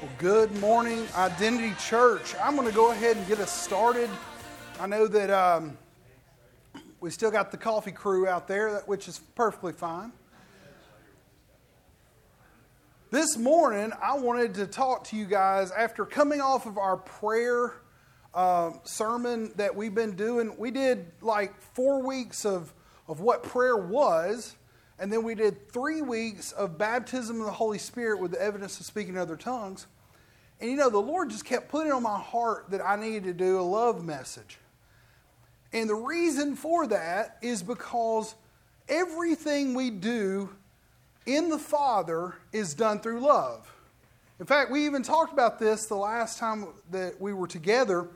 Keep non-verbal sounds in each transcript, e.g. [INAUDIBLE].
Well, good morning, Identity Church. I'm going to go ahead and get us started. I know that um, we still got the coffee crew out there, which is perfectly fine. This morning, I wanted to talk to you guys after coming off of our prayer uh, sermon that we've been doing. We did like four weeks of, of what prayer was. And then we did three weeks of baptism of the Holy Spirit with the evidence of speaking in other tongues. And you know, the Lord just kept putting on my heart that I needed to do a love message. And the reason for that is because everything we do in the Father is done through love. In fact, we even talked about this the last time that we were together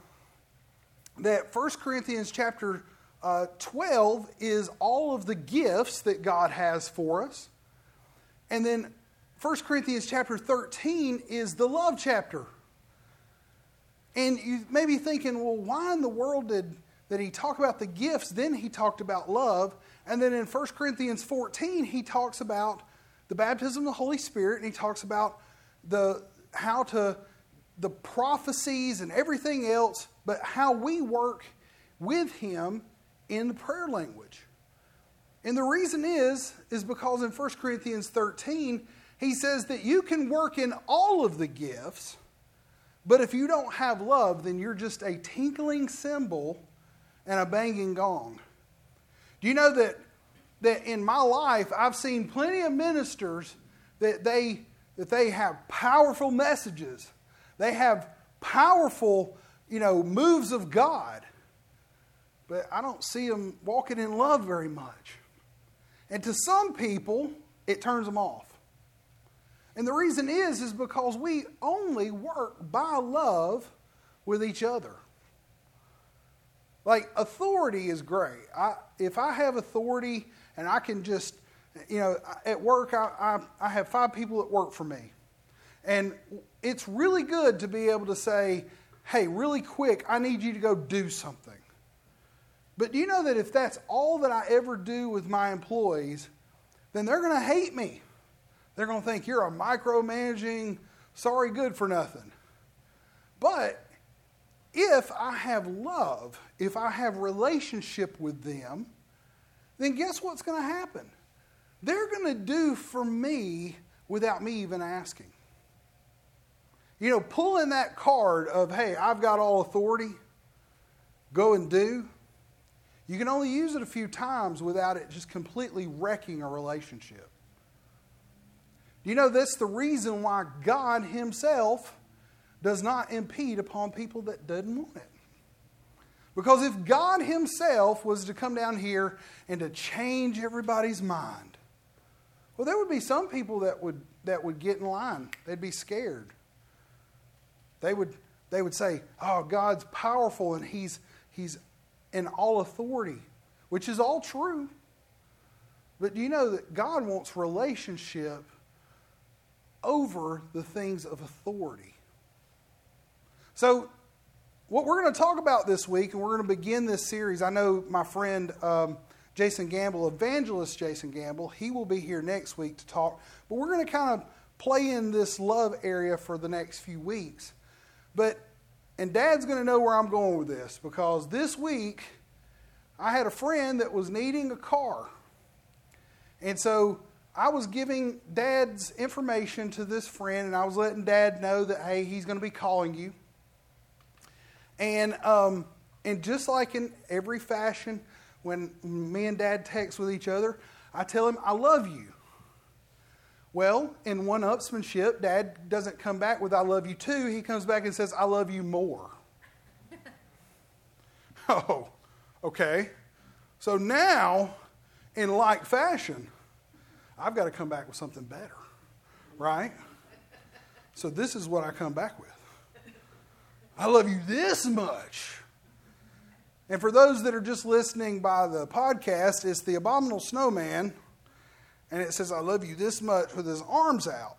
that 1 Corinthians chapter uh, 12 is all of the gifts that God has for us. And then 1 Corinthians chapter 13 is the love chapter. And you may be thinking, well, why in the world did that he talk about the gifts, then he talked about love, and then in 1 Corinthians 14 he talks about the baptism of the Holy Spirit, and he talks about the how to the prophecies and everything else, but how we work with him in the prayer language. And the reason is, is because in 1 Corinthians 13, he says that you can work in all of the gifts, but if you don't have love, then you're just a tinkling cymbal and a banging gong. Do you know that, that in my life, I've seen plenty of ministers that they, that they have powerful messages, they have powerful, you know, moves of God, but I don't see them walking in love very much. And to some people, it turns them off. And the reason is is because we only work by love with each other. Like authority is great. I, if I have authority and I can just, you know, at work I, I, I have five people that work for me, and it's really good to be able to say, "Hey, really quick, I need you to go do something." But do you know that if that's all that I ever do with my employees, then they're going to hate me. They're going to think you're a micromanaging, sorry, good for nothing. But if I have love, if I have relationship with them, then guess what's going to happen? They're going to do for me without me even asking. You know, pulling that card of, hey, I've got all authority, go and do, you can only use it a few times without it just completely wrecking a relationship. Do you know that's the reason why God Himself does not impede upon people that doesn't want it? Because if God Himself was to come down here and to change everybody's mind, well, there would be some people that would, that would get in line. They'd be scared. They would, they would say, Oh, God's powerful and He's, he's in all authority, which is all true. But do you know that God wants relationship over the things of authority? So, what we're going to talk about this week, and we're going to begin this series. I know my friend um, Jason Gamble, evangelist Jason Gamble, he will be here next week to talk. But we're going to kind of play in this love area for the next few weeks. But and Dad's going to know where I'm going with this because this week I had a friend that was needing a car. And so I was giving Dad's information to this friend, and I was letting Dad know that, hey, he's going to be calling you. And, um, and just like in every fashion, when me and Dad text with each other, I tell him, I love you. Well, in one upsmanship, dad doesn't come back with I love you too. He comes back and says, I love you more. [LAUGHS] oh, okay. So now, in like fashion, I've got to come back with something better, right? So this is what I come back with. I love you this much. And for those that are just listening by the podcast, it's the abominable snowman and it says, I love you this much with his arms out.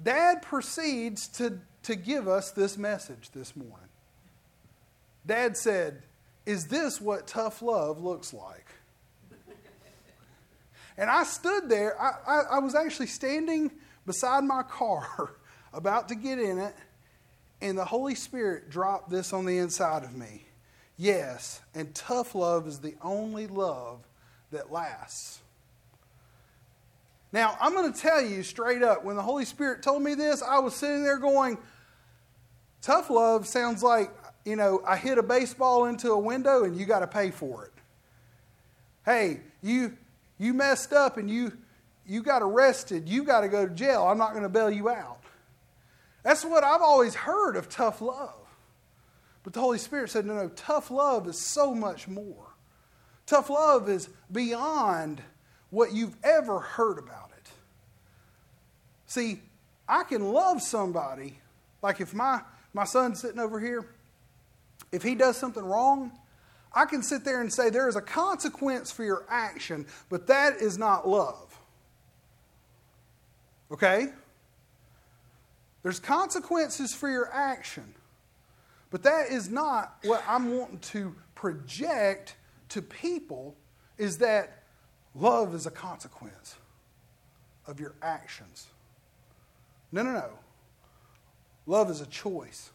Dad proceeds to, to give us this message this morning. Dad said, Is this what tough love looks like? and I stood there, I, I, I was actually standing beside my car. [LAUGHS] about to get in it, and the Holy Spirit dropped this on the inside of me. Yes, and tough love is the only love that lasts. Now, I'm going to tell you straight up, when the Holy Spirit told me this, I was sitting there going, tough love sounds like, you know, I hit a baseball into a window and you got to pay for it. Hey, you you messed up and you you got arrested, you got to go to jail. I'm not going to bail you out. That's what I've always heard of tough love. But the Holy Spirit said, no, no, tough love is so much more. Tough love is beyond what you've ever heard about it. See, I can love somebody, like if my, my son's sitting over here, if he does something wrong, I can sit there and say there is a consequence for your action, but that is not love. Okay? There's consequences for your action. But that is not what I'm wanting to project to people is that love is a consequence of your actions. No, no, no. Love is a choice.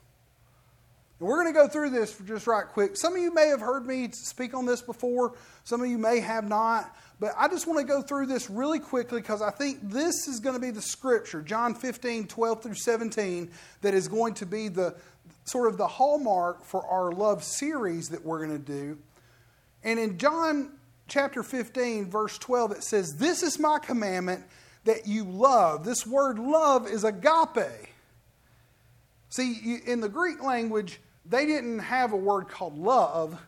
And we're going to go through this for just right quick. Some of you may have heard me speak on this before, some of you may have not. But I just want to go through this really quickly because I think this is going to be the scripture, John 15, 12 through 17, that is going to be the sort of the hallmark for our love series that we're going to do. And in John chapter 15, verse 12, it says, This is my commandment that you love. This word love is agape. See, in the Greek language, they didn't have a word called love.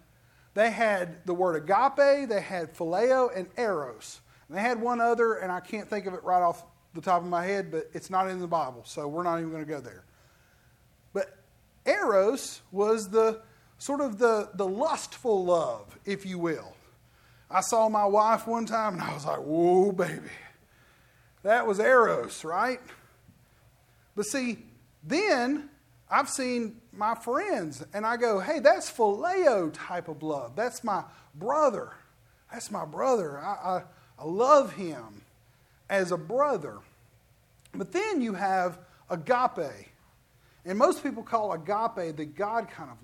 They had the word agape, they had phileo, and eros. And they had one other, and I can't think of it right off the top of my head, but it's not in the Bible, so we're not even going to go there. But eros was the sort of the, the lustful love, if you will. I saw my wife one time and I was like, whoa, baby. That was eros, right? But see, then I've seen my friends and I go, hey, that's phileo type of love. That's my brother. That's my brother. I, I, I love him as a brother. But then you have agape. And most people call agape the God kind of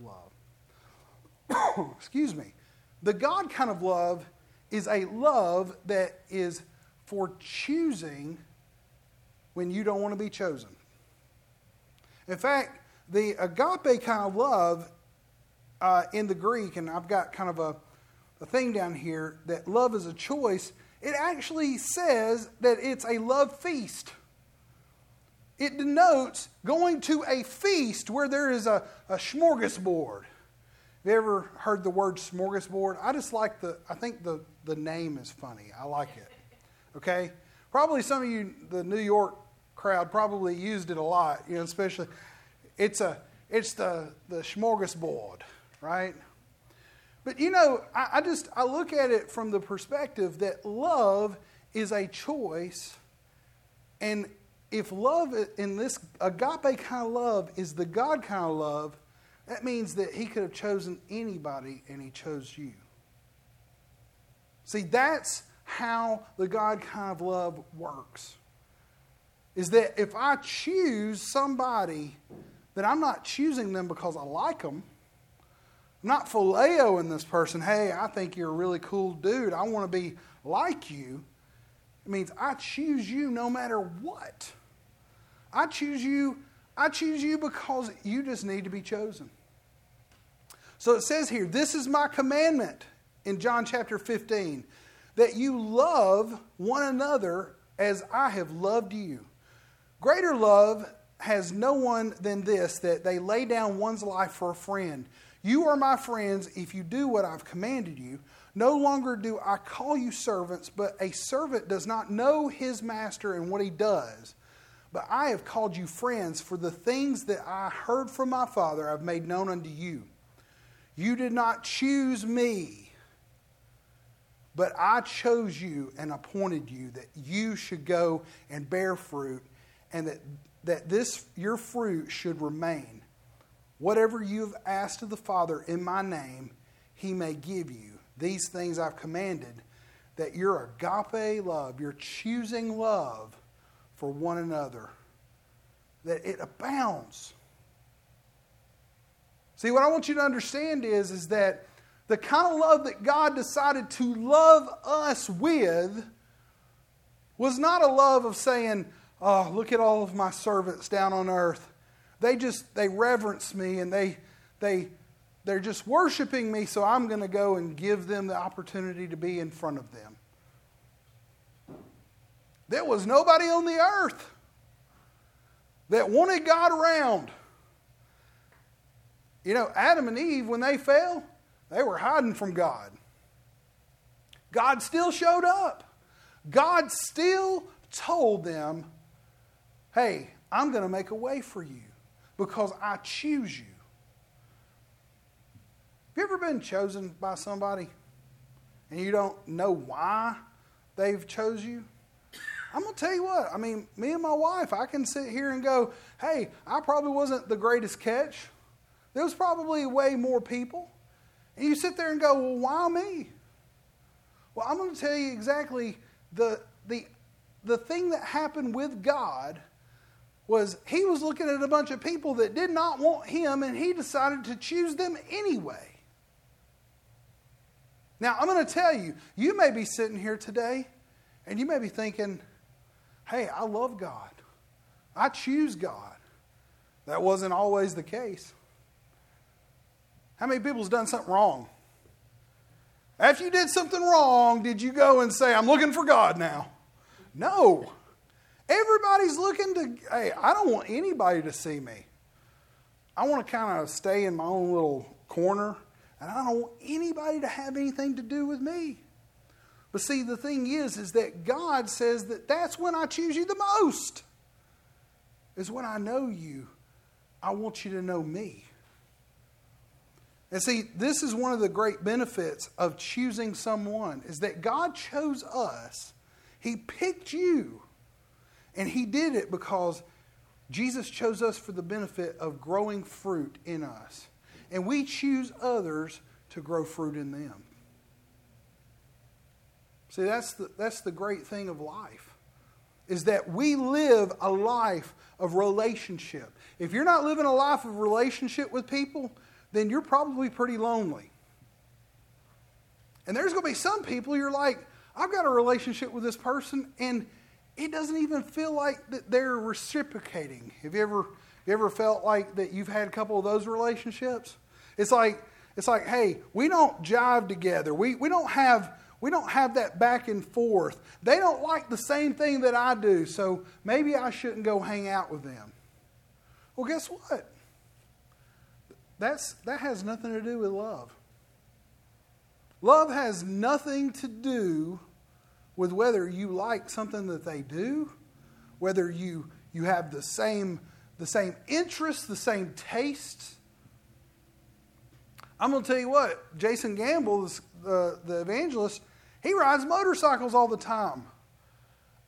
love. [COUGHS] Excuse me. The God kind of love is a love that is for choosing when you don't want to be chosen. In fact, the agape kind of love uh, in the Greek, and I've got kind of a, a thing down here that love is a choice, it actually says that it's a love feast. It denotes going to a feast where there is a, a smorgasbord. Have you ever heard the word smorgasbord? I just like the, I think the, the name is funny. I like it. Okay? Probably some of you, the New York crowd, probably used it a lot, you know, especially it's, a, it's the, the smorgasbord, right? But you know, I, I just I look at it from the perspective that love is a choice, and if love in this agape kind of love is the God kind of love, that means that He could have chosen anybody, and He chose you. See, that's how the God kind of love works. Is that if I choose somebody that I'm not choosing them because I like them. I'm not this person, hey, I think you're a really cool dude. I want to be like you. It means I choose you no matter what. I choose you, I choose you because you just need to be chosen. So it says here, this is my commandment in John chapter 15, that you love one another as I have loved you. Greater love has no one than this that they lay down one's life for a friend. You are my friends if you do what I've commanded you. No longer do I call you servants, but a servant does not know his master and what he does. But I have called you friends, for the things that I heard from my Father I've made known unto you. You did not choose me, but I chose you and appointed you that you should go and bear fruit, and that that this your fruit should remain. Whatever you have asked of the Father in my name, he may give you. These things I've commanded, that your agape love, your choosing love for one another. that it abounds. See, what I want you to understand is, is that the kind of love that God decided to love us with was not a love of saying, Oh, look at all of my servants down on earth. They just they reverence me and they they they're just worshiping me, so I'm going to go and give them the opportunity to be in front of them. There was nobody on the earth that wanted God around. You know, Adam and Eve, when they fell, they were hiding from God. God still showed up. God still told them, hey, I'm going to make a way for you because I choose you. Have you ever been chosen by somebody and you don't know why they've chose you? I'm going to tell you what. I mean, me and my wife, I can sit here and go, hey, I probably wasn't the greatest catch. There was probably way more people. And you sit there and go, well, why me? Well, I'm going to tell you exactly the, the, the thing that happened with God was he was looking at a bunch of people that did not want him, and he decided to choose them anyway. Now, I'm going to tell you, you may be sitting here today and you may be thinking, hey, I love God. I choose God. That wasn't always the case. How many people's done something wrong? After you did something wrong, did you go and say, I'm looking for God now? No. Everybody's looking to, hey, I don't want anybody to see me. I want to kind of stay in my own little corner, and I don't want anybody to have anything to do with me. But see, the thing is, is that God says that that's when I choose you the most. Is when I know you. I want you to know me. And see, this is one of the great benefits of choosing someone is that God chose us. He picked you. And he did it because Jesus chose us for the benefit of growing fruit in us. And we choose others to grow fruit in them. See, that's the, that's the great thing of life, is that we live a life of relationship. If you're not living a life of relationship with people, then you're probably pretty lonely. And there's going to be some people you're like, I've got a relationship with this person, and it doesn't even feel like that they're reciprocating. Have you ever, you ever felt like that you've had a couple of those relationships? It's like, it's like, hey, we don't jive together. We, we don't have we don't have that back and forth. They don't like the same thing that I do, so maybe I shouldn't go hang out with them. Well, guess what? That's, that has nothing to do with love. Love has nothing to do with whether you like something that they do, whether you, you have the same, the same interests, the same tastes. I'm going to tell you what, Jason Gamble, the, the evangelist, he rides motorcycles all the time.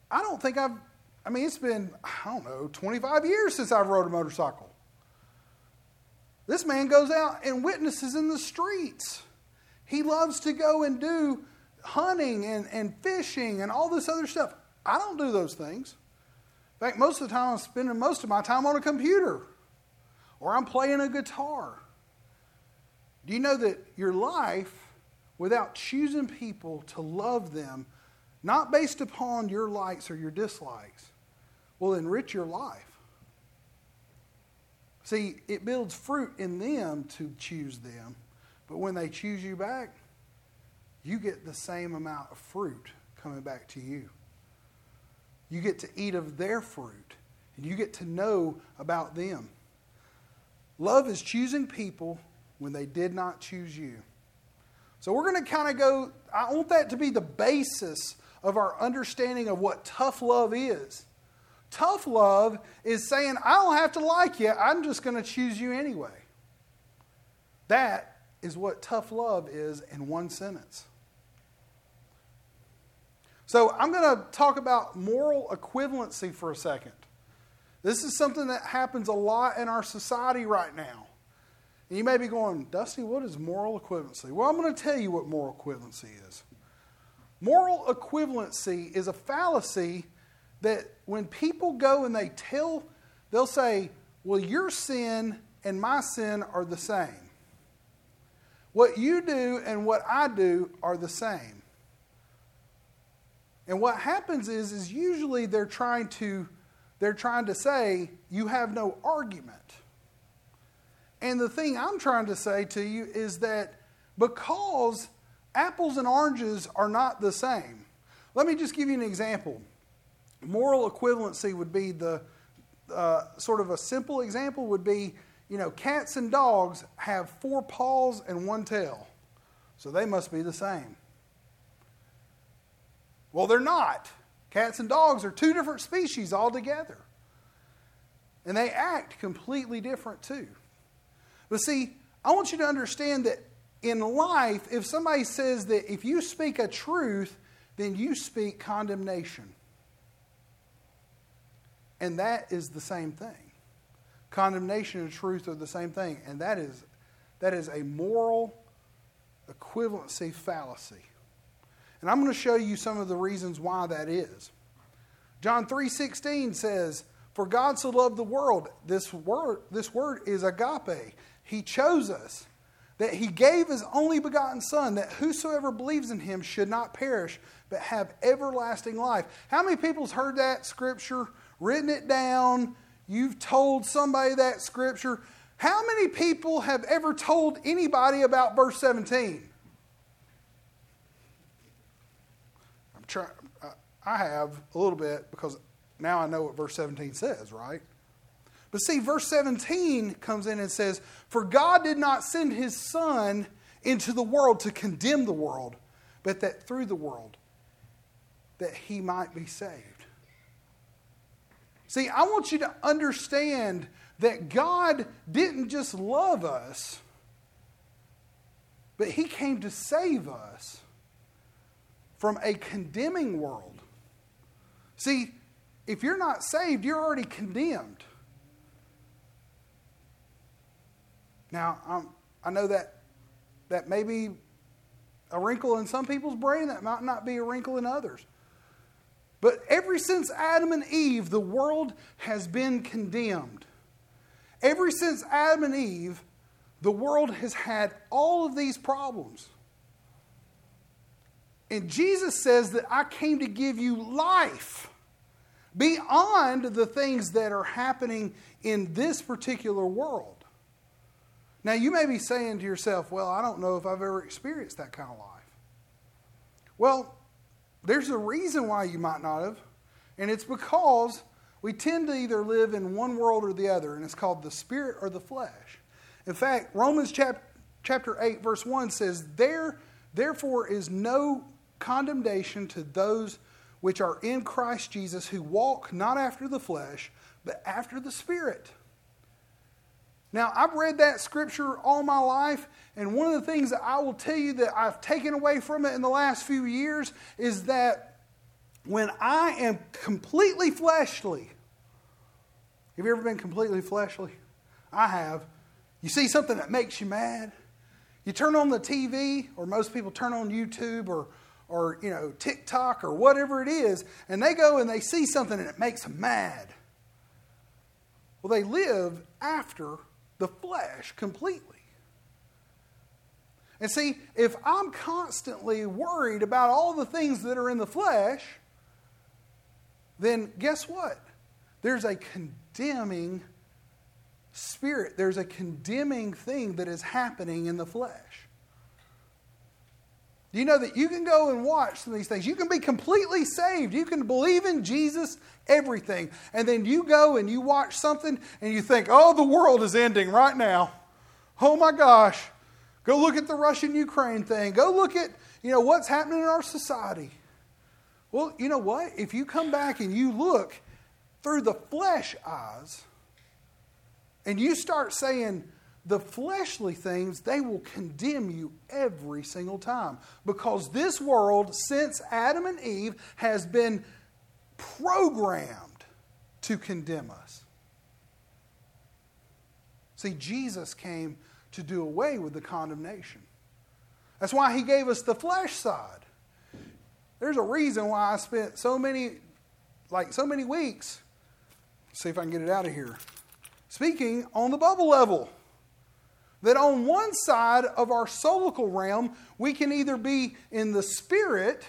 I don't think I've, I mean, it's been, I don't know, 25 years since I've rode a motorcycle. This man goes out and witnesses in the streets. He loves to go and do hunting and, and fishing and all this other stuff. I don't do those things. In fact, most of the time I'm spending most of my time on a computer or I'm playing a guitar. Do you know that your life, without choosing people to love them, not based upon your likes or your dislikes, will enrich your life? See, it builds fruit in them to choose them, but when they choose you back, you get the same amount of fruit coming back to you. You get to eat of their fruit, and you get to know about them. Love is choosing people when they did not choose you. So we're going to kind of go, I want that to be the basis of our understanding of what tough love is. Tough love is saying, I don't have to like you, I'm just going to choose you anyway. That is what tough love is in one sentence. So I'm going to talk about moral equivalency for a second. This is something that happens a lot in our society right now. And you may be going, Dusty, what is moral equivalency? Well, I'm going to tell you what moral equivalency is. Moral equivalency is a fallacy that when people go and they tell they'll say, Well, your sin and my sin are the same. What you do and what I do are the same. And what happens is, is usually they're trying to, they're trying to say, you have no argument. And the thing I'm trying to say to you is that because apples and oranges are not the same. Let me just give you an example. Moral equivalency would be the uh, sort of a simple example would be, you know, cats and dogs have four paws and one tail. So they must be the same. Well, they're not. Cats and dogs are two different species altogether. And they act completely different too. But see, I want you to understand that in life, if somebody says that if you speak a truth, then you speak condemnation. And that is the same thing. Condemnation and truth are the same thing. And that is, that is a moral equivalency fallacy. And I'm going to show you some of the reasons why that is. John 3:16 says, "For God so loved the world." This word this word is agape. He chose us that he gave his only begotten son that whosoever believes in him should not perish but have everlasting life. How many people's heard that scripture, written it down, you've told somebody that scripture? How many people have ever told anybody about verse 17? I'm trying I have a little bit because now I know what verse 17 says, right? But see, verse 17 comes in and says, For God did not send his Son into the world to condemn the world, but that through the world, that he might be saved. See, I want you to understand that God didn't just love us, but he came to save us from a condemning world. See, if you're not saved, you're already condemned. Now, um, I know that that may be a wrinkle in some people's brain, that might not be a wrinkle in others. But ever since Adam and Eve, the world has been condemned. Ever since Adam and Eve, the world has had all of these problems. And Jesus says that I came to give you life beyond the things that are happening in this particular world. Now, you may be saying to yourself, well, I don't know if I've ever experienced that kind of life. Well, there's a reason why you might not have, and it's because we tend to either live in one world or the other, and it's called the spirit or the flesh. In fact, Romans chap- chapter 8, verse 1 says, there, Therefore is no condemnation to those which are in Christ Jesus, who walk not after the flesh, but after the Spirit. Now, I've read that scripture all my life, and one of the things that I will tell you that I've taken away from it in the last few years is that when I am completely fleshly, have you ever been completely fleshly? I have. You see something that makes you mad, you turn on the TV, or most people turn on YouTube or, or you know, TikTok or whatever it is, and they go and they see something and it makes them mad. Well, they live after the flesh completely. And see, if I'm constantly worried about all the things that are in the flesh, then guess what? There's a condemning spirit, there's a condemning thing that is happening in the flesh. Do you know that you can go and watch some of these things? You can be completely saved. You can believe in Jesus, everything. And then you go and you watch something and you think, oh, the world is ending right now. Oh my gosh. Go look at the Russian Ukraine thing. Go look at, you know, what's happening in our society. Well, you know what? If you come back and you look through the flesh eyes and you start saying, the fleshly things, they will condemn you every single time. Because this world, since Adam and Eve, has been programmed to condemn us. See, Jesus came to do away with the condemnation. That's why he gave us the flesh side. There's a reason why I spent so many, like so many weeks see if I can get it out of here. Speaking on the bubble level. That on one side of our soulical realm, we can either be in the spirit,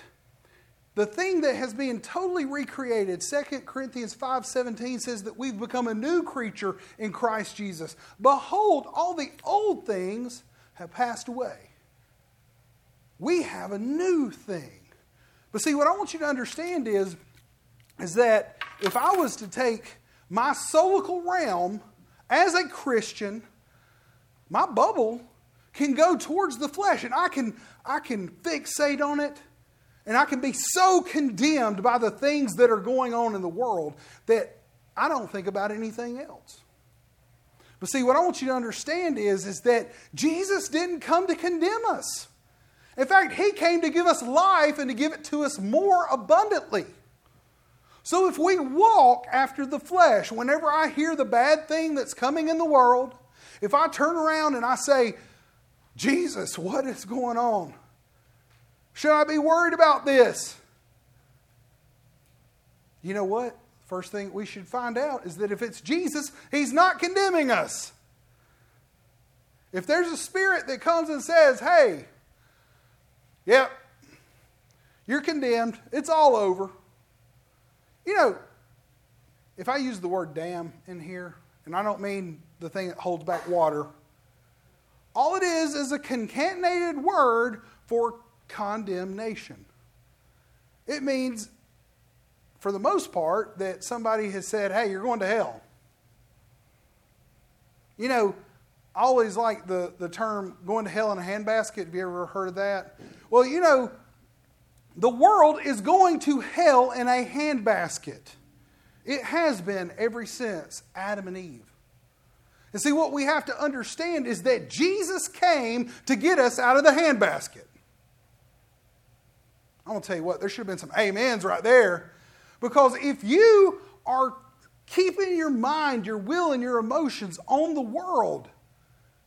the thing that has been totally recreated. 2 Corinthians 5:17 says that we've become a new creature in Christ Jesus. Behold, all the old things have passed away. We have a new thing. But see, what I want you to understand is, is that if I was to take my soulical realm as a Christian, my bubble can go towards the flesh and I can, I can fixate on it and I can be so condemned by the things that are going on in the world that I don't think about anything else. But see, what I want you to understand is, is that Jesus didn't come to condemn us. In fact, He came to give us life and to give it to us more abundantly. So if we walk after the flesh, whenever I hear the bad thing that's coming in the world, if I turn around and I say, Jesus, what is going on? Should I be worried about this? You know what? First thing we should find out is that if it's Jesus, He's not condemning us. If there's a spirit that comes and says, hey, yep, you're condemned, it's all over. You know, if I use the word damn in here, and I don't mean the thing that holds back water. All it is is a concatenated word for condemnation. It means, for the most part, that somebody has said, hey, you're going to hell. You know, I always like the, the term going to hell in a handbasket. Have you ever heard of that? Well, you know, the world is going to hell in a handbasket. It has been ever since Adam and Eve. And see, what we have to understand is that Jesus came to get us out of the handbasket. I'm going to tell you what, there should have been some amens right there. Because if you are keeping your mind, your will, and your emotions on the world,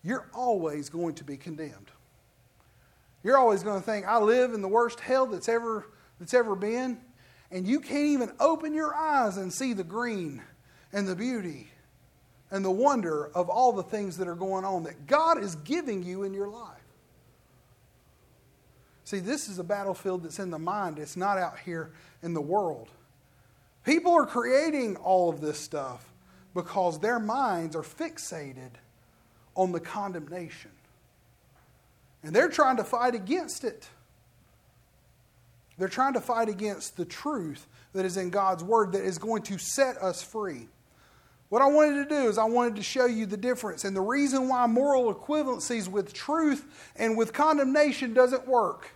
you're always going to be condemned. You're always going to think, I live in the worst hell that's ever, that's ever been. And you can't even open your eyes and see the green and the beauty and the wonder of all the things that are going on that God is giving you in your life. See, this is a battlefield that's in the mind, it's not out here in the world. People are creating all of this stuff because their minds are fixated on the condemnation. And they're trying to fight against it. They're trying to fight against the truth that is in God's Word that is going to set us free. What I wanted to do is I wanted to show you the difference and the reason why moral equivalencies with truth and with condemnation doesn't work.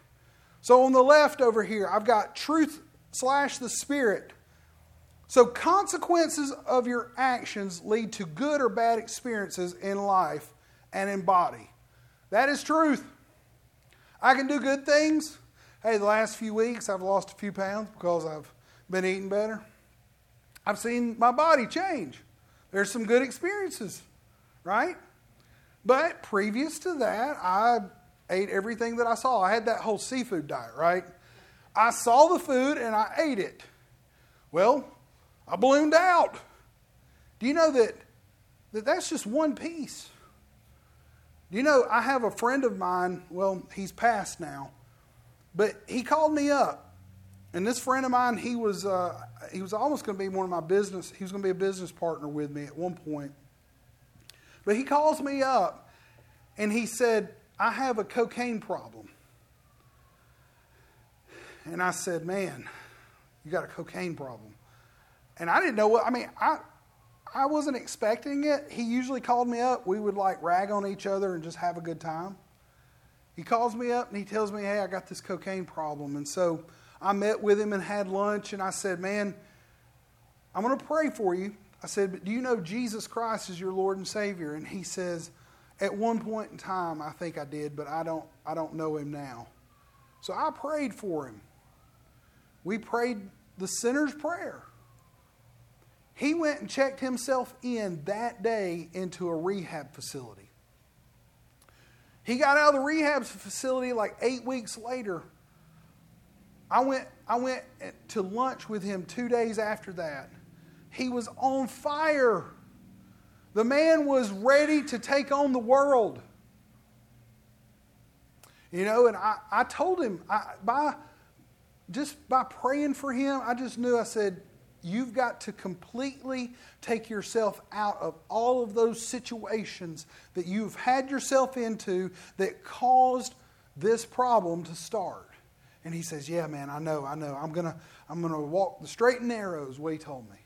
So on the left over here, I've got truth slash the spirit. So consequences of your actions lead to good or bad experiences in life and in body. That is truth. I can do good things. Hey, the last few weeks I've lost a few pounds because I've been eating better. I've seen my body change. There's some good experiences, right? But previous to that, I ate everything that I saw. I had that whole seafood diet, right? I saw the food and I ate it. Well, I ballooned out. Do you know that, that that's just one piece? Do you know, I have a friend of mine, well, he's passed now, but he called me up and this friend of mine, he was, uh, he was almost going to be one of my business, he was going to be a business partner with me at one point. But he calls me up and he said, I have a cocaine problem. And I said, Man, you got a cocaine problem. And I didn't know what, I mean, I, I wasn't expecting it. He usually called me up. We would like rag on each other and just have a good time. He calls me up and he tells me, Hey, I got this cocaine problem. And so I met with him and had lunch, and I said, Man, I'm going to pray for you. I said, But do you know Jesus Christ is your Lord and Savior? And he says, At one point in time, I think I did, but I don't, I don't know him now. So I prayed for him. We prayed the sinner's prayer. He went and checked himself in that day into a rehab facility. He got out of the rehab facility like eight weeks later I went, I went to lunch with him two days after that. he was on fire. The man was ready to take on the world. You know, and I, I told him, I, by just by praying for him, I just knew I said, You've got to completely take yourself out of all of those situations that you've had yourself into that caused this problem to start. And he says, Yeah, man, I know, I know. I'm going to I'm to walk the straight and narrow, what he told me.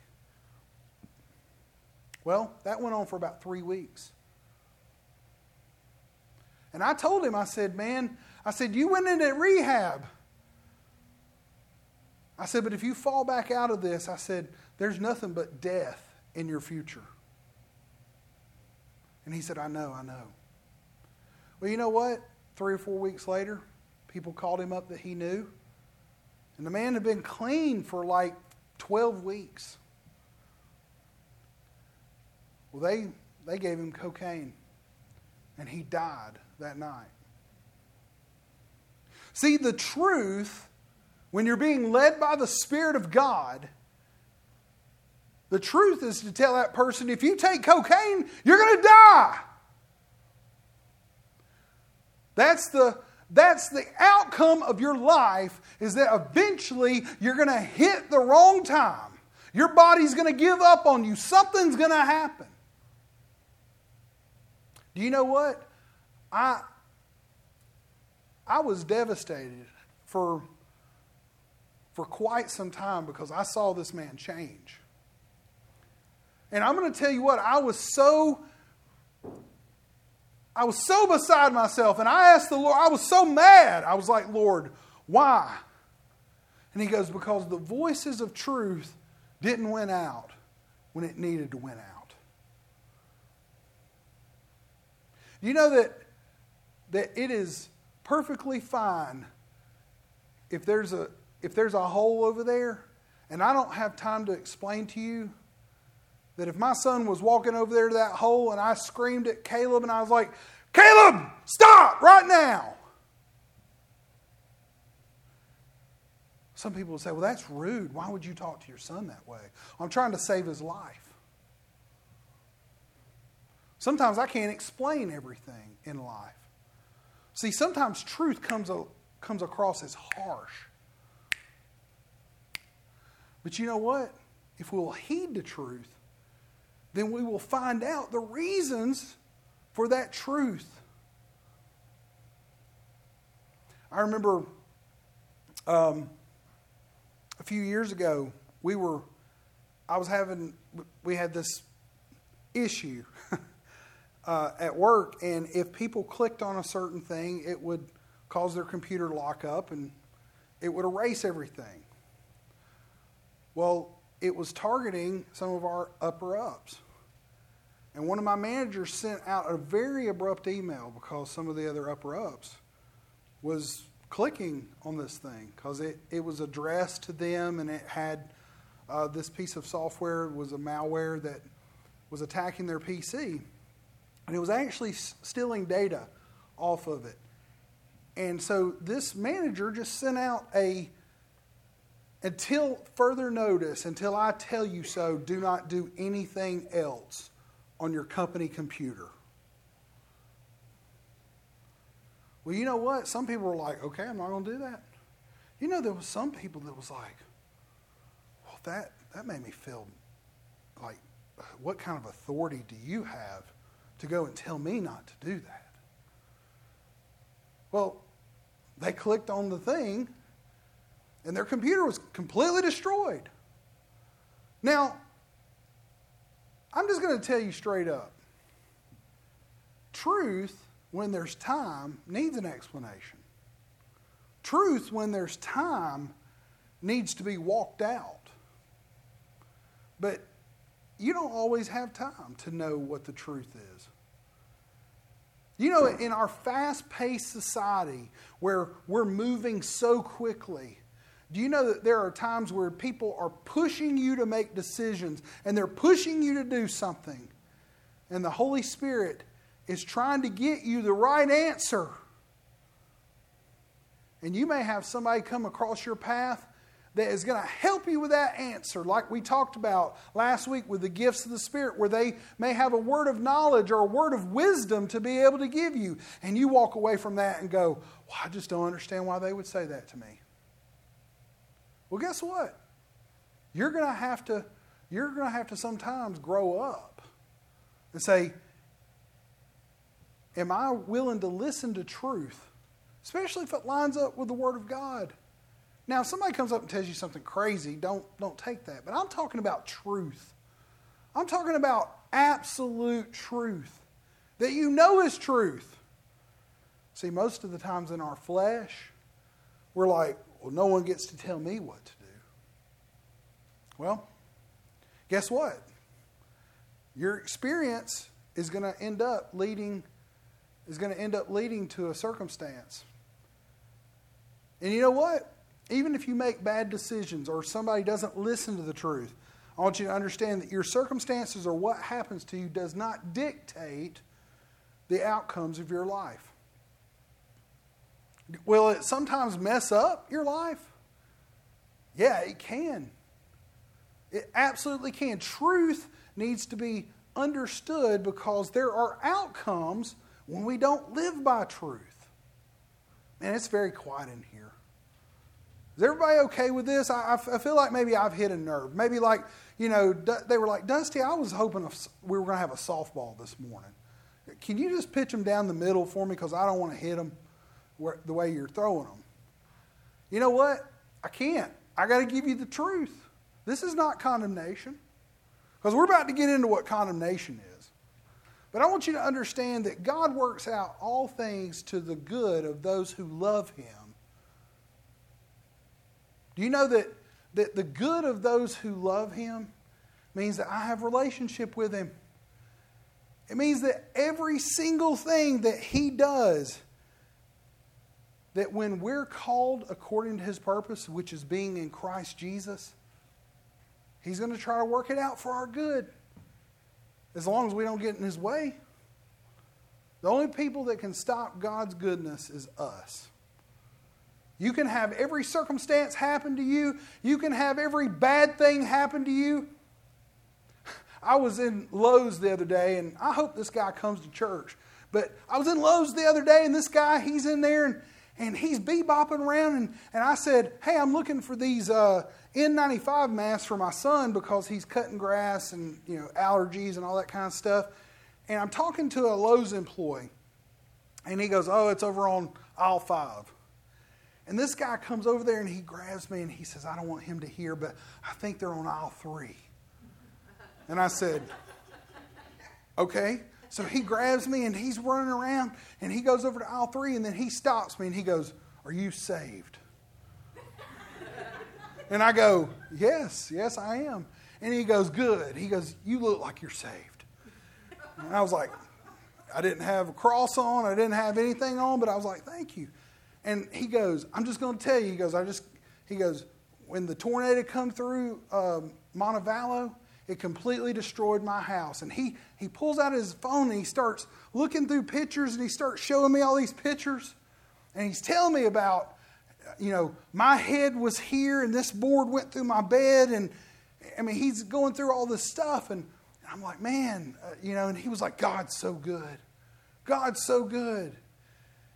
Well, that went on for about three weeks. And I told him, I said, Man, I said, You went into rehab. I said, but if you fall back out of this, I said, there's nothing but death in your future. And he said, I know, I know. Well, you know what? Three or four weeks later, people called him up that he knew. And the man had been clean for like 12 weeks. Well, they, they gave him cocaine, and he died that night. See, the truth when you're being led by the Spirit of God, the truth is to tell that person if you take cocaine, you're going to die. That's the, that's the outcome of your life is that eventually you're going to hit the wrong time. Your body's going to give up on you. Something's going to happen. Do you know what? I, I was devastated for for quite some time because I saw this man change. And I'm going to tell you what, I was so I was so beside myself and I asked the Lord, I was so mad. I was like, "Lord, why?" And he goes, "Because the voices of truth didn't win out when it needed to win out." You know that that it is perfectly fine if there's a if there's a hole over there, and I don't have time to explain to you that if my son was walking over there to that hole and I screamed at Caleb and I was like, Caleb, stop right now. Some people would say, well, that's rude. Why would you talk to your son that way? I'm trying to save his life. Sometimes I can't explain everything in life. See, sometimes truth comes, comes across as harsh. But you know what? If we'll heed the truth, then we will find out the reasons for that truth. I remember um, a few years ago, we were, I was having, we had this issue [LAUGHS] uh, at work, and if people clicked on a certain thing, it would cause their computer to lock up and it would erase everything. Well, it was targeting some of our upper ups. And one of my managers sent out a very abrupt email because some of the other upper ups was clicking on this thing because it, it was addressed to them and it had uh, this piece of software was a malware that was attacking their PC. And it was actually stealing data off of it. And so this manager just sent out a until further notice, until I tell you so, do not do anything else on your company computer. Well, you know what? Some people were like, okay, I'm not going to do that. You know, there was some people that was like, well, that, that made me feel like, what kind of authority do you have to go and tell me not to do that? Well, they clicked on the thing and their computer was completely destroyed. Now, I'm just going to tell you straight up truth, when there's time, needs an explanation. Truth, when there's time, needs to be walked out. But you don't always have time to know what the truth is. You know, in our fast paced society where we're moving so quickly, do you know that there are times where people are pushing you to make decisions and they're pushing you to do something? And the Holy Spirit is trying to get you the right answer. And you may have somebody come across your path that is going to help you with that answer, like we talked about last week with the gifts of the Spirit, where they may have a word of knowledge or a word of wisdom to be able to give you. And you walk away from that and go, Well, I just don't understand why they would say that to me. Well, guess what? You're going to have to, you're going to have to sometimes grow up and say, Am I willing to listen to truth? Especially if it lines up with the Word of God. Now, if somebody comes up and tells you something crazy, don't, don't take that. But I'm talking about truth. I'm talking about absolute truth that you know is truth. See, most of the times in our flesh, we're like, well, no one gets to tell me what to do. Well, guess what? Your experience is going to end up leading is going to end up leading to a circumstance. And you know what? Even if you make bad decisions or somebody doesn't listen to the truth, I want you to understand that your circumstances or what happens to you does not dictate the outcomes of your life. Will it sometimes mess up your life? Yeah, it can. It absolutely can. Truth needs to be understood because there are outcomes when we don't live by truth. Man, it's very quiet in here. Is everybody okay with this? I, I feel like maybe I've hit a nerve. Maybe like, you know, they were like, Dusty, I was hoping we were going to have a softball this morning. Can you just pitch them down the middle for me because I don't want to hit them the way you're throwing them? You know what? I can't. I got to give you the truth. This is not condemnation because we're about to get into what condemnation is. But I want you to understand that God works out all things to the good of those who love Him. Do you know that, that the good of those who love Him means that I have relationship with Him? It means that every single thing that He does, that when we're called according to His purpose, which is being in Christ Jesus, He's going to try to work it out for our good as long as we don't get in his way. The only people that can stop God's goodness is us. You can have every circumstance happen to you, you can have every bad thing happen to you. I was in Lowe's the other day, and I hope this guy comes to church. But I was in Lowe's the other day, and this guy, he's in there, and, and he's bebopping around. And, and I said, Hey, I'm looking for these uh, N95 masks for my son because he's cutting grass and you know allergies and all that kind of stuff. And I'm talking to a Lowe's employee, and he goes, "Oh, it's over on aisle five. And this guy comes over there and he grabs me and he says, "I don't want him to hear, but I think they're on aisle three. And I said, "Okay." So he grabs me and he's running around and he goes over to aisle three and then he stops me and he goes, "Are you saved?" And I go, Yes, yes, I am. And he goes, Good. He goes, You look like you're saved. And I was like, I didn't have a cross on, I didn't have anything on, but I was like, Thank you. And he goes, I'm just going to tell you. He goes, I just, he goes, when the tornado come through um, Montevallo, it completely destroyed my house. And he, he pulls out his phone and he starts looking through pictures and he starts showing me all these pictures. And he's telling me about you know, my head was here and this board went through my bed. And I mean, he's going through all this stuff. And I'm like, man, uh, you know, and he was like, God's so good. God's so good.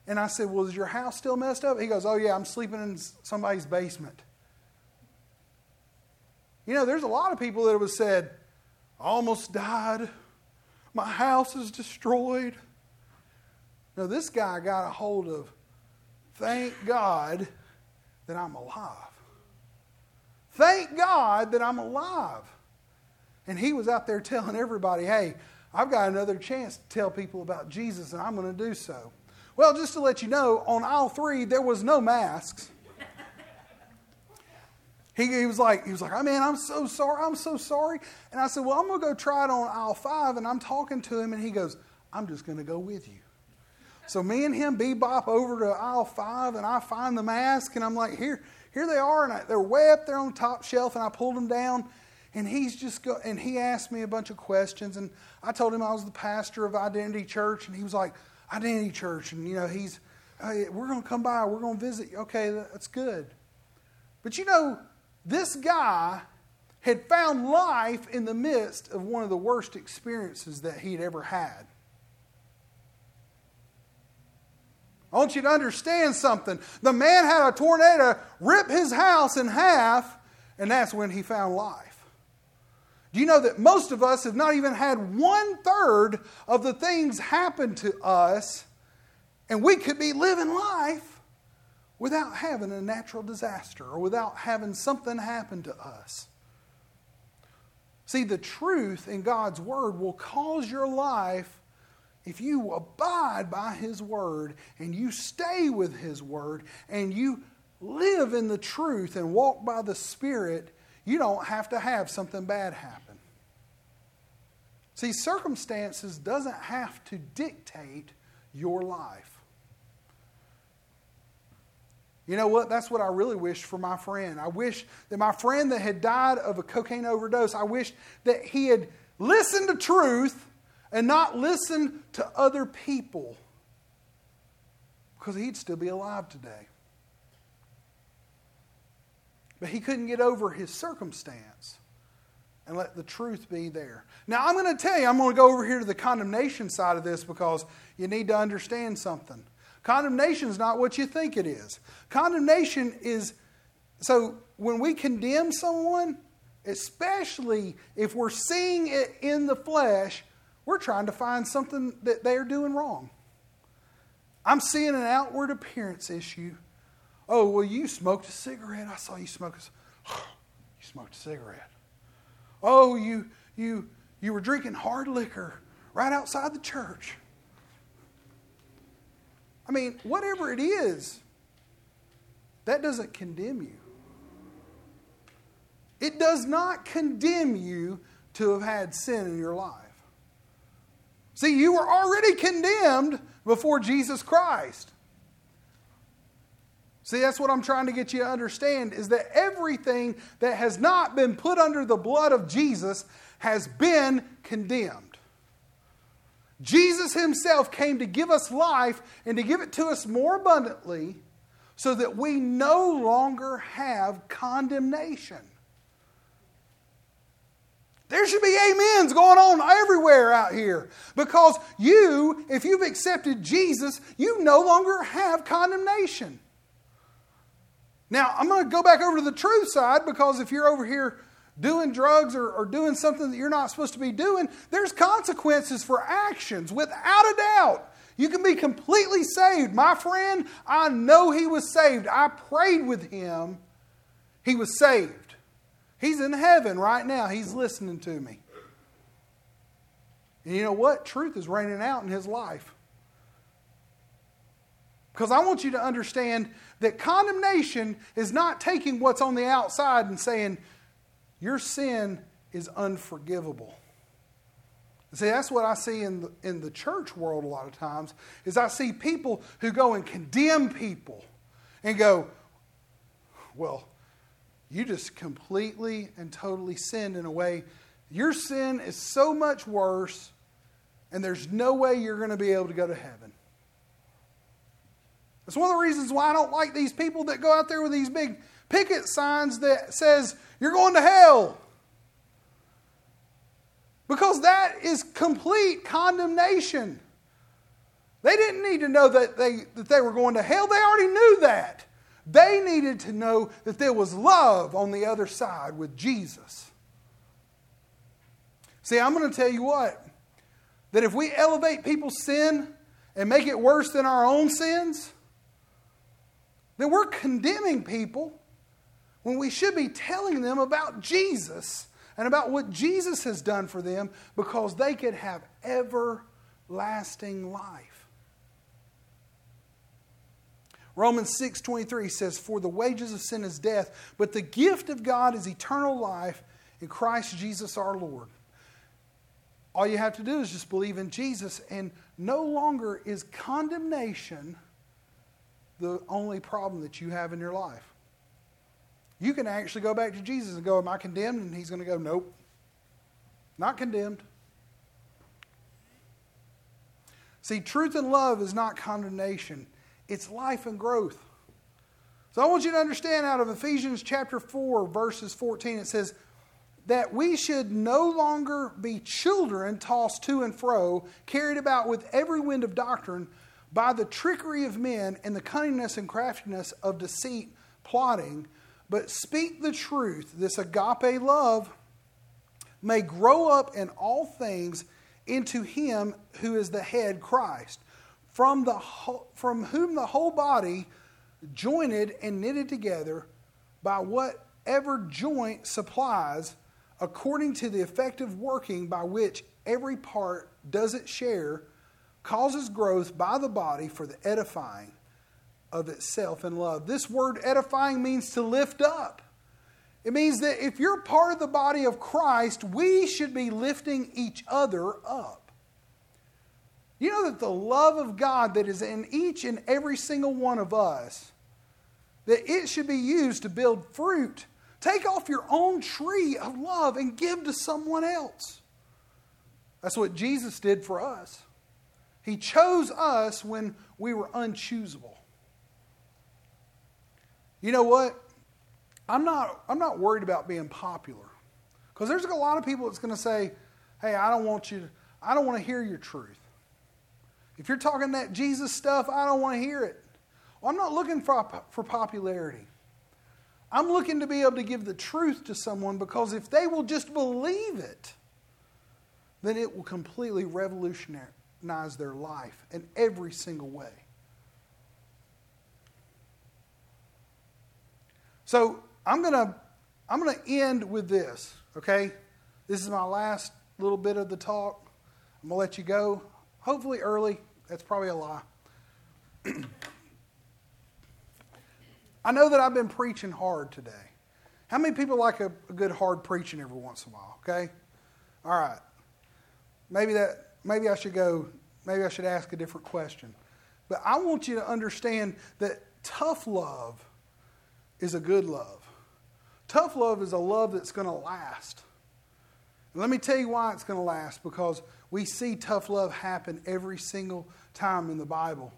And I said, well, is your house still messed up? He goes, oh, yeah, I'm sleeping in somebody's basement. You know, there's a lot of people that have said, almost died. My house is destroyed. Now, this guy got a hold of, thank God that I'm alive. Thank God that I'm alive. And he was out there telling everybody, hey, I've got another chance to tell people about Jesus, and I'm going to do so. Well, just to let you know, on aisle three, there was no masks. He, he, was like, he was like, oh man, I'm so sorry, I'm so sorry. And I said, well, I'm gonna go try it on aisle five, and I'm talking to him, and he goes, I'm just gonna go with you. So me and him bebop over to aisle five, and I find the mask, and I'm like, here, here they are, and I, they're way up there on the top shelf, and I pulled them down, and he's just go, and he asked me a bunch of questions, and I told him I was the pastor of Identity Church, and he was like, Identity Church, and you know, he's, hey, we're going to come by, we're to visit. Okay, that's good. But you know, this guy had found life in the midst of one of the worst experiences that he'd ever had. I want you to understand something. The man had a tornado rip his house in half, and that's when he found life. Do you know that most of us have not even had one third of the things happen to us, and we could be living life without having a natural disaster or without having something happen to us? See, the truth in God's Word will cause your life if you abide by His Word and you stay with His Word and you live in the truth and walk by the Spirit, you don't have to have something bad happen. See, circumstances doesn't have to dictate your life. You know what? That's what I really wish for my friend. I wish that my friend that had died of a cocaine overdose, I wish that he had listened to truth and not listen to other people because he'd still be alive today. But he couldn't get over his circumstance and let the truth be there. Now, I'm going to tell you, I'm going to go over here to the condemnation side of this because you need to understand something. Condemnation is not what you think it is. Condemnation is so when we condemn someone, especially if we're seeing it in the flesh, we're trying to find something that they're doing wrong. I'm seeing an outward appearance issue. Oh, well, you smoked a cigarette. I saw you smoke a [SIGHS] you smoked a cigarette. Oh, you you you were drinking hard liquor right outside the church. I mean, whatever it is, that doesn't condemn you. It does not condemn you to have had sin in your life. See, you were already condemned before Jesus Christ. See, that's what I'm trying to get you to understand is that everything that has not been put under the blood of Jesus has been condemned. Jesus himself came to give us life and to give it to us more abundantly so that we no longer have condemnation. There should be amens going on everywhere out here because you, if you've accepted Jesus, you no longer have condemnation. Now, I'm going to go back over to the truth side because if you're over here doing drugs or, or doing something that you're not supposed to be doing, there's consequences for actions without a doubt. You can be completely saved. My friend, I know he was saved. I prayed with him. He was saved. He's in heaven right now. He's listening to me. And you know what? Truth is raining out in his life. Because I want you to understand that condemnation is not taking what's on the outside and saying, your sin is unforgivable. See, that's what I see in the, in the church world a lot of times, is I see people who go and condemn people and go, well, you just completely and totally sinned in a way. Your sin is so much worse, and there's no way you're going to be able to go to heaven. That's one of the reasons why I don't like these people that go out there with these big picket signs that says you're going to hell. Because that is complete condemnation. They didn't need to know that they, that they were going to hell. They already knew that. They needed to know that there was love on the other side with Jesus. See, I'm going to tell you what, that if we elevate people's sin and make it worse than our own sins, then we're condemning people when we should be telling them about Jesus and about what Jesus has done for them because they could have everlasting life. Romans 6:23 says for the wages of sin is death, but the gift of God is eternal life in Christ Jesus our Lord. All you have to do is just believe in Jesus and no longer is condemnation the only problem that you have in your life. You can actually go back to Jesus and go, Am I condemned? And he's going to go, Nope. Not condemned. See, truth and love is not condemnation, it's life and growth. So I want you to understand out of Ephesians chapter 4, verses 14, it says, that we should no longer be children tossed to and fro, carried about with every wind of doctrine by the trickery of men and the cunningness and craftiness of deceit, plotting, but speak the truth, this agape love may grow up in all things into him who is the head, Christ, from, the, from whom the whole body, jointed and knitted together by whatever joint supplies, according to the effective working by which every part does its share, causes growth by the body for the edifying of itself in love. This word edifying means to lift up. It means that if you're part of the body of Christ, we should be lifting each other up. You know that the love of God that is in each and every single one of us, that it should be used to build fruit. Take off your own tree of love and give to someone else. That's what Jesus did for us. He chose us when we were unchoosable. You know what? I'm not, I'm not worried about being popular. Because there's a lot of people that's going to say, hey, I don't want you to, I don't want to hear your truth. If you're talking that Jesus stuff, I don't want to hear it. Well, I'm not looking for, for popularity. I'm looking to be able to give the truth to someone because if they will just believe it, then it will completely revolutionize their life in every single way. So I'm gonna I'm gonna end with this, okay? This is my last little bit of the talk. I'm gonna let you go. Hopefully early. That's probably a lie. [CLEARS THROAT] I know that I've been preaching hard today. How many people like a, a good hard preaching every once in a while? Okay? All right. Maybe that maybe I should go, maybe I should ask a different question. But I want you to understand that tough love is a good love. Tough love is a love that's going to last. And let me tell you why it's going to last because we see tough love happen every single time in the Bible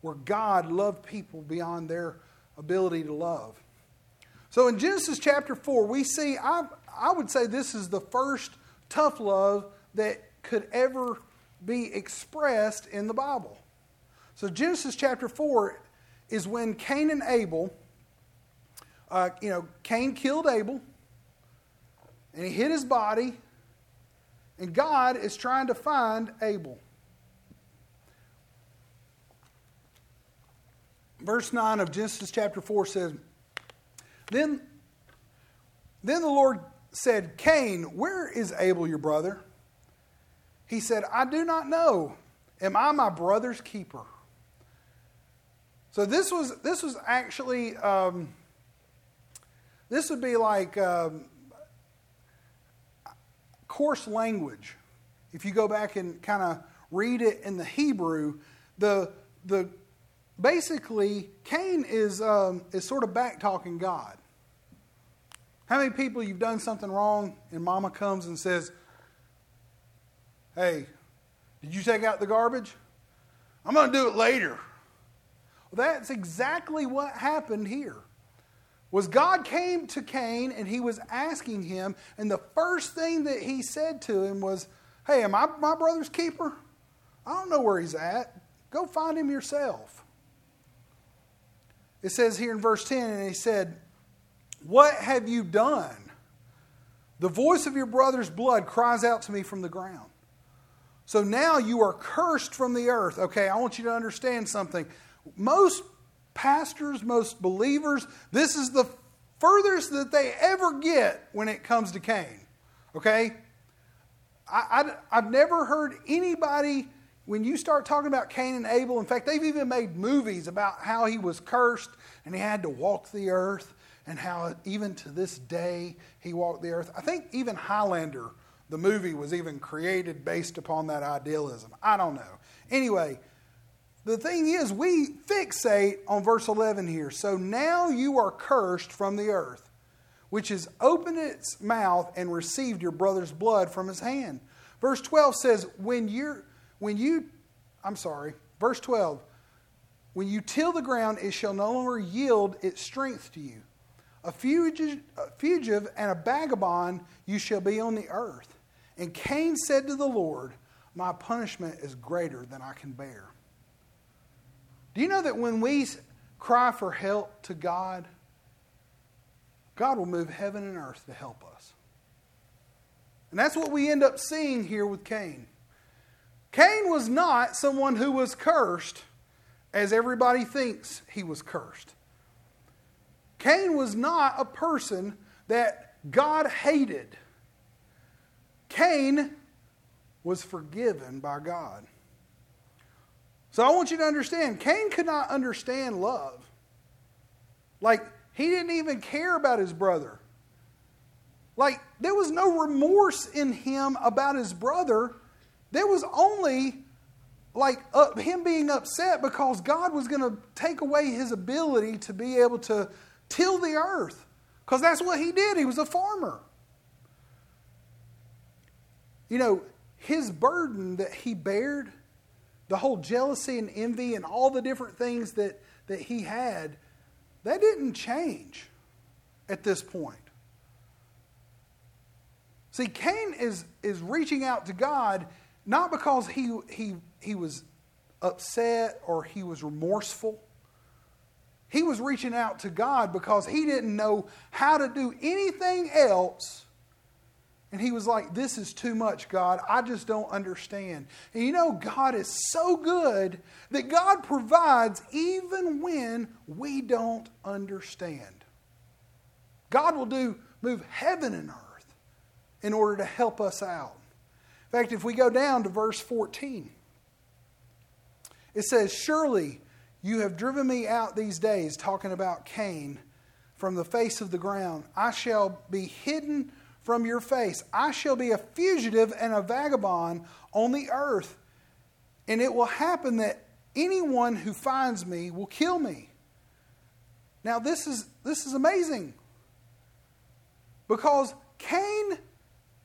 where God loved people beyond their ability to love. So in Genesis chapter 4, we see, I, I would say this is the first tough love that could ever be expressed in the Bible. So Genesis chapter 4 is when Cain and Abel uh, you know, Cain killed Abel, and he hid his body, and God is trying to find Abel. Verse 9 of Genesis chapter 4 says, Then, then the Lord said, Cain, where is Abel your brother? He said, I do not know. Am I my brother's keeper? So this was this was actually um, this would be like um, coarse language. If you go back and kind of read it in the Hebrew, the the basically Cain is um, is sort of back talking God. How many people you've done something wrong and Mama comes and says, "Hey, did you take out the garbage? I'm going to do it later." Well, that's exactly what happened here was God came to Cain and he was asking him, and the first thing that he said to him was, Hey, am I my brother's keeper? I don't know where he's at. Go find him yourself. It says here in verse 10, and he said, What have you done? The voice of your brother's blood cries out to me from the ground. So now you are cursed from the earth. Okay, I want you to understand something. Most pastors, most believers, this is the furthest that they ever get when it comes to Cain. Okay? I, have never heard anybody, when you start talking about Cain and Abel, in fact, they've even made movies about how he was cursed and he had to walk the earth and how even to this day he walked the earth. I think even Highlander, the movie, was even created based upon that idealism. I don't know. Anyway, the thing is, we fixate on verse 11 here. So now you are cursed from the earth, which has opened its mouth and received your brother's blood from his hand. Verse 12 says, when you're, when you, I'm sorry, verse 12, when you till the ground, it shall no longer yield its strength to you. A fugitive, a fugitive and a vagabond you shall be on the earth. And Cain said to the Lord, My punishment is greater than I can bear. Do you know that when we cry for help to God, God will move heaven and earth to help us? And that's what we end up seeing here with Cain. Cain was not someone who was cursed as everybody thinks he was cursed. Cain was not a person that God hated. Cain was forgiven by God. So I want you to understand Cain could not understand love. Like, he didn't even care about his brother. Like, there was no remorse in him about his brother. There was only like uh, him being upset because God was going to take away his ability to be able to till the earth. Because that's what he did. He was a farmer. You know, his burden that he bared, the whole jealousy and envy and all the different things that, that he had, that didn't change at this point. See, Cain is, is reaching out to God not because he, he, he was upset or he was remorseful. He was reaching out to God because he didn't know how to do anything else. And he was like, This is too much, God. I just don't understand. And you know, God is so good that God provides even when we don't understand. God will do move heaven and earth in order to help us out. In fact, if we go down to verse 14, it says, Surely you have driven me out these days, talking about Cain, from the face of the ground. I shall be hidden from your face. I shall be a fugitive and a vagabond on the earth. And it will happen that anyone who finds me will kill me. Now, this is, this is amazing. Because Cain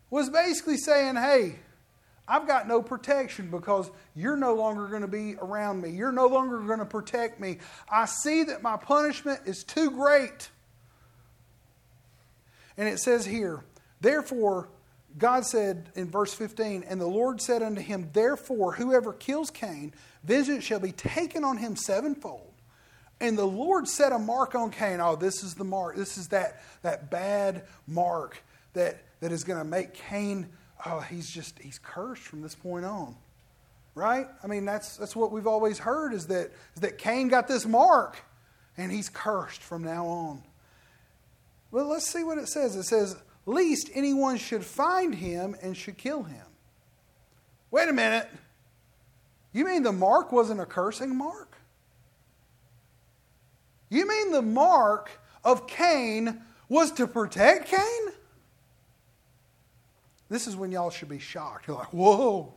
was basically saying, Hey, I've got no protection because you're no longer going to be around me. You're no longer going to protect me. I see that my punishment is too great. And it says here, therefore, God said in verse 15, And the Lord said unto him, Therefore, whoever kills Cain, vengeance shall be taken on him sevenfold. And the Lord set a mark on Cain. Oh, this is the mark. This is that, that bad mark that, that is going to make Cain oh, he's just, he's cursed from this point on. Right? I mean, that's, that's what we've always heard is that, is that Cain got this mark and he's cursed from now on. Well, let's see what it says. It says, Least anyone should find him and should kill him. Wait a minute. You mean the mark wasn't a cursing mark? You mean the mark of Cain was to protect Cain? This is when y'all should be shocked. You're like, whoa.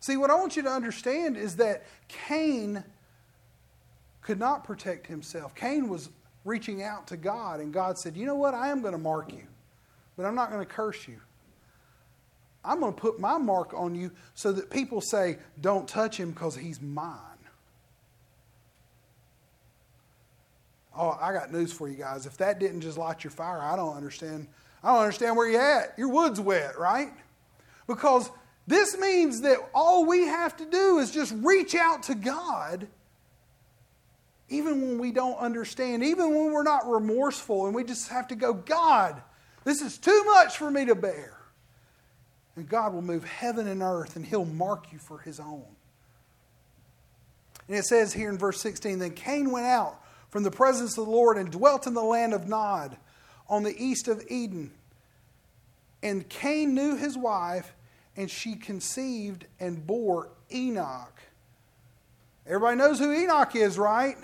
See, what I want you to understand is that Cain could not protect himself. Cain was reaching out to God, and God said, You know what? I am going to mark you, but I'm not going to curse you. I'm going to put my mark on you so that people say, Don't touch him because he's mine. Oh, I got news for you guys. If that didn't just light your fire, I don't understand I don't understand where you're at. Your wood's wet, right? Because this means that all we have to do is just reach out to God, even when we don't understand, even when we're not remorseful, and we just have to go, God, this is too much for me to bear. And God will move heaven and earth, and He'll mark you for His own. And it says here in verse 16 Then Cain went out from the presence of the Lord and dwelt in the land of Nod on the east of Eden. And Cain knew his wife, and she conceived and bore Enoch. Everybody knows who Enoch is, right?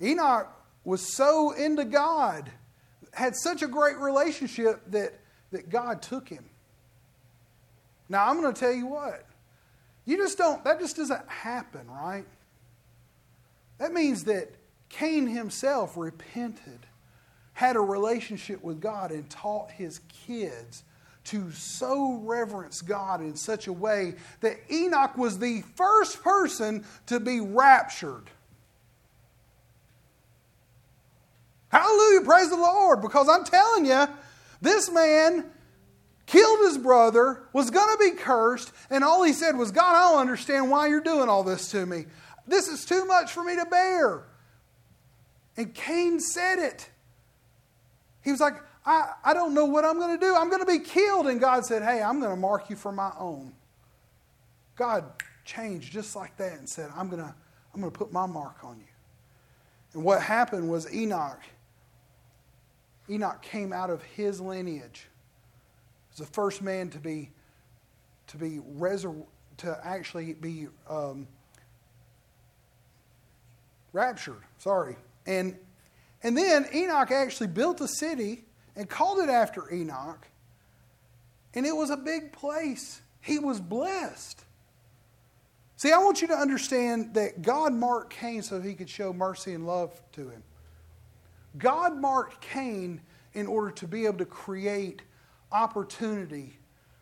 Enoch was so into God, had such a great relationship that, that God took him. Now, I'm going to tell you what. You just don't, that just doesn't happen, right? That means that Cain himself repented had a relationship with God and taught his kids to so reverence God in such a way that Enoch was the first person to be raptured. Hallelujah, praise the Lord, because I'm telling you, this man killed his brother, was going to be cursed, and all he said was, God, I don't understand why you're doing all this to me. This is too much for me to bear. And Cain said it. He was like, I, I don't know what I'm going to do. I'm going to be killed. And God said, Hey, I'm going to mark you for my own. God changed just like that and said, I'm going to, I'm going to put my mark on you. And what happened was Enoch, Enoch came out of his lineage. He was the first man to be, to be resur- to actually be um, raptured. Sorry. And, and then Enoch actually built a city and called it after Enoch. And it was a big place. He was blessed. See, I want you to understand that God marked Cain so he could show mercy and love to him. God marked Cain in order to be able to create opportunity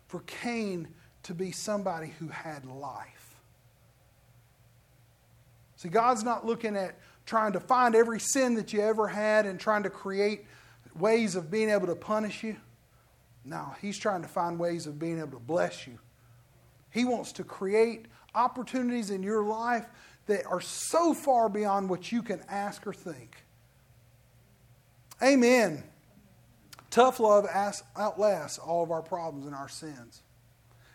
for Cain to be somebody who had life. See, God's not looking at trying to find every sin that you ever had and trying to create ways of being able to punish you. No, He's trying to find ways of being able to bless you. He wants to create opportunities in your life that are so far beyond what you can ask or think. Amen. Tough love outlasts all of our problems and our sins.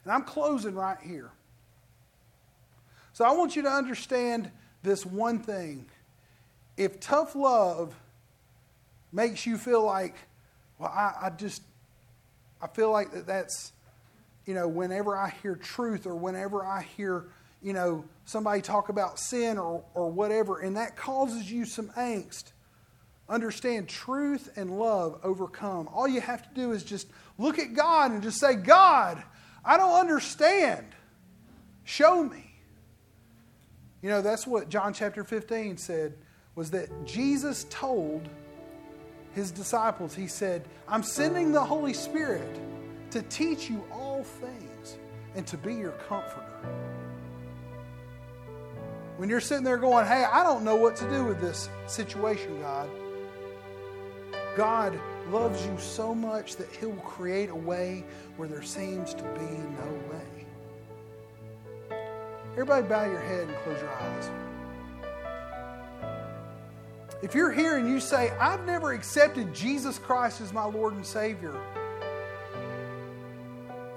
And I'm closing right here. So I want you to understand this one thing if tough love makes you feel like, well, I, I just, I feel like that that's, you know, whenever I hear truth or whenever I hear, you know, somebody talk about sin or, or whatever, and that causes you some angst, understand truth and love overcome. All you have to do is just look at God and just say, God, I don't understand. Show me. You know, that's what John chapter 15 said was that Jesus told his disciples, he said, I'm sending the Holy Spirit to teach you all things and to be your comforter. When you're sitting there going, Hey, I don't know what to do with this situation, God, God loves you so much that He will create a way where there seems to be no way. Everybody, bow your head and close your eyes. If you're here and you say, I've never accepted Jesus Christ as my Lord and Savior,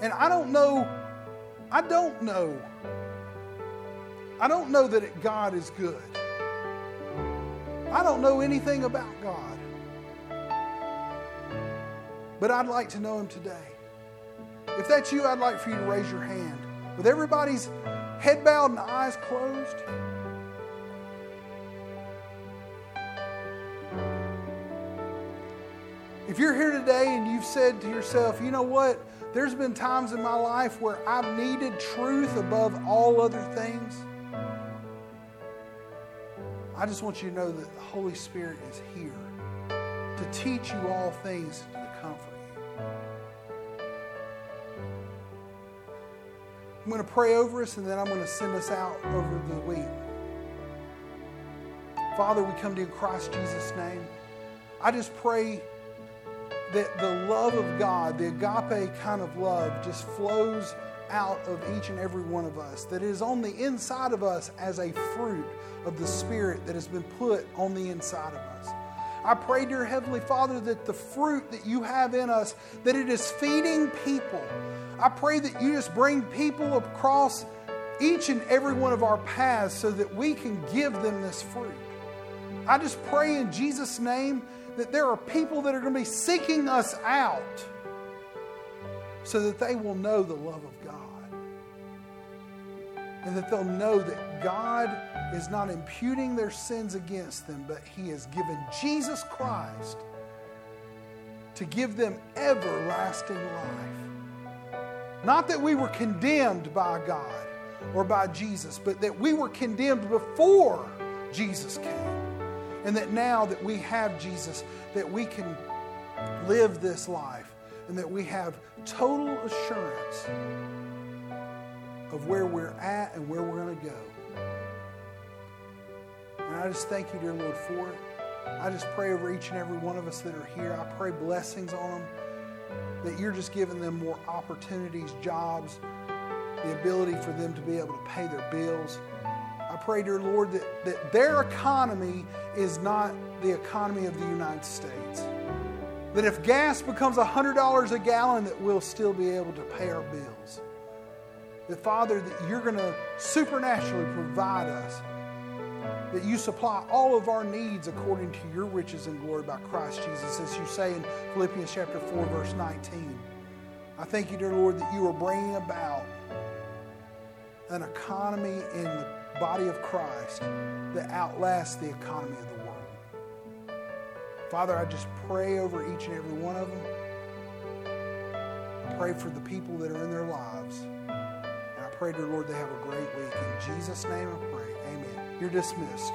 and I don't know, I don't know, I don't know that God is good. I don't know anything about God. But I'd like to know Him today. If that's you, I'd like for you to raise your hand. With everybody's head bowed and eyes closed, If you're here today and you've said to yourself, you know what? There's been times in my life where I've needed truth above all other things. I just want you to know that the Holy Spirit is here to teach you all things I'm going to pray over us and then I'm going to send us out over the week. Father, we come to you in Christ Jesus' name. I just pray that the love of God, the agape kind of love, just flows out of each and every one of us, that is on the inside of us as a fruit of the Spirit that has been put on the inside of us. I pray, dear Heavenly Father, that the fruit that you have in us, that it is feeding people. I pray that you just bring people across each and every one of our paths so that we can give them this fruit. I just pray in Jesus' name that there are people that are going to be seeking us out so that they will know the love of God. And that they'll know that God is not imputing their sins against them, but He has given Jesus Christ to give them everlasting life. Not that we were condemned by God or by Jesus, but that we were condemned before Jesus came. And that now that we have Jesus, that we can live this life and that we have total assurance of where we're at and where we're going to go. And I just thank you, dear Lord, for it. I just pray over each and every one of us that are here. I pray blessings on them, that you're just giving them more opportunities, jobs, the ability for them to be able to pay their bills. I pray, dear Lord, that, that their economy is not the economy of the United States. That if gas becomes $100 a gallon, that we'll still be able to pay our bills. That, Father, that you're going to supernaturally provide us that you supply all of our needs according to your riches and glory by Christ Jesus, as you say in Philippians chapter 4, verse 19. I thank you, dear Lord, that you are bringing about an economy in the body of Christ that outlasts the economy of the world. Father, I just pray over each and every one of them. I pray for the people that are in their lives. And I pray, dear Lord, they have a great week. In Jesus' name I pray. You're dismissed.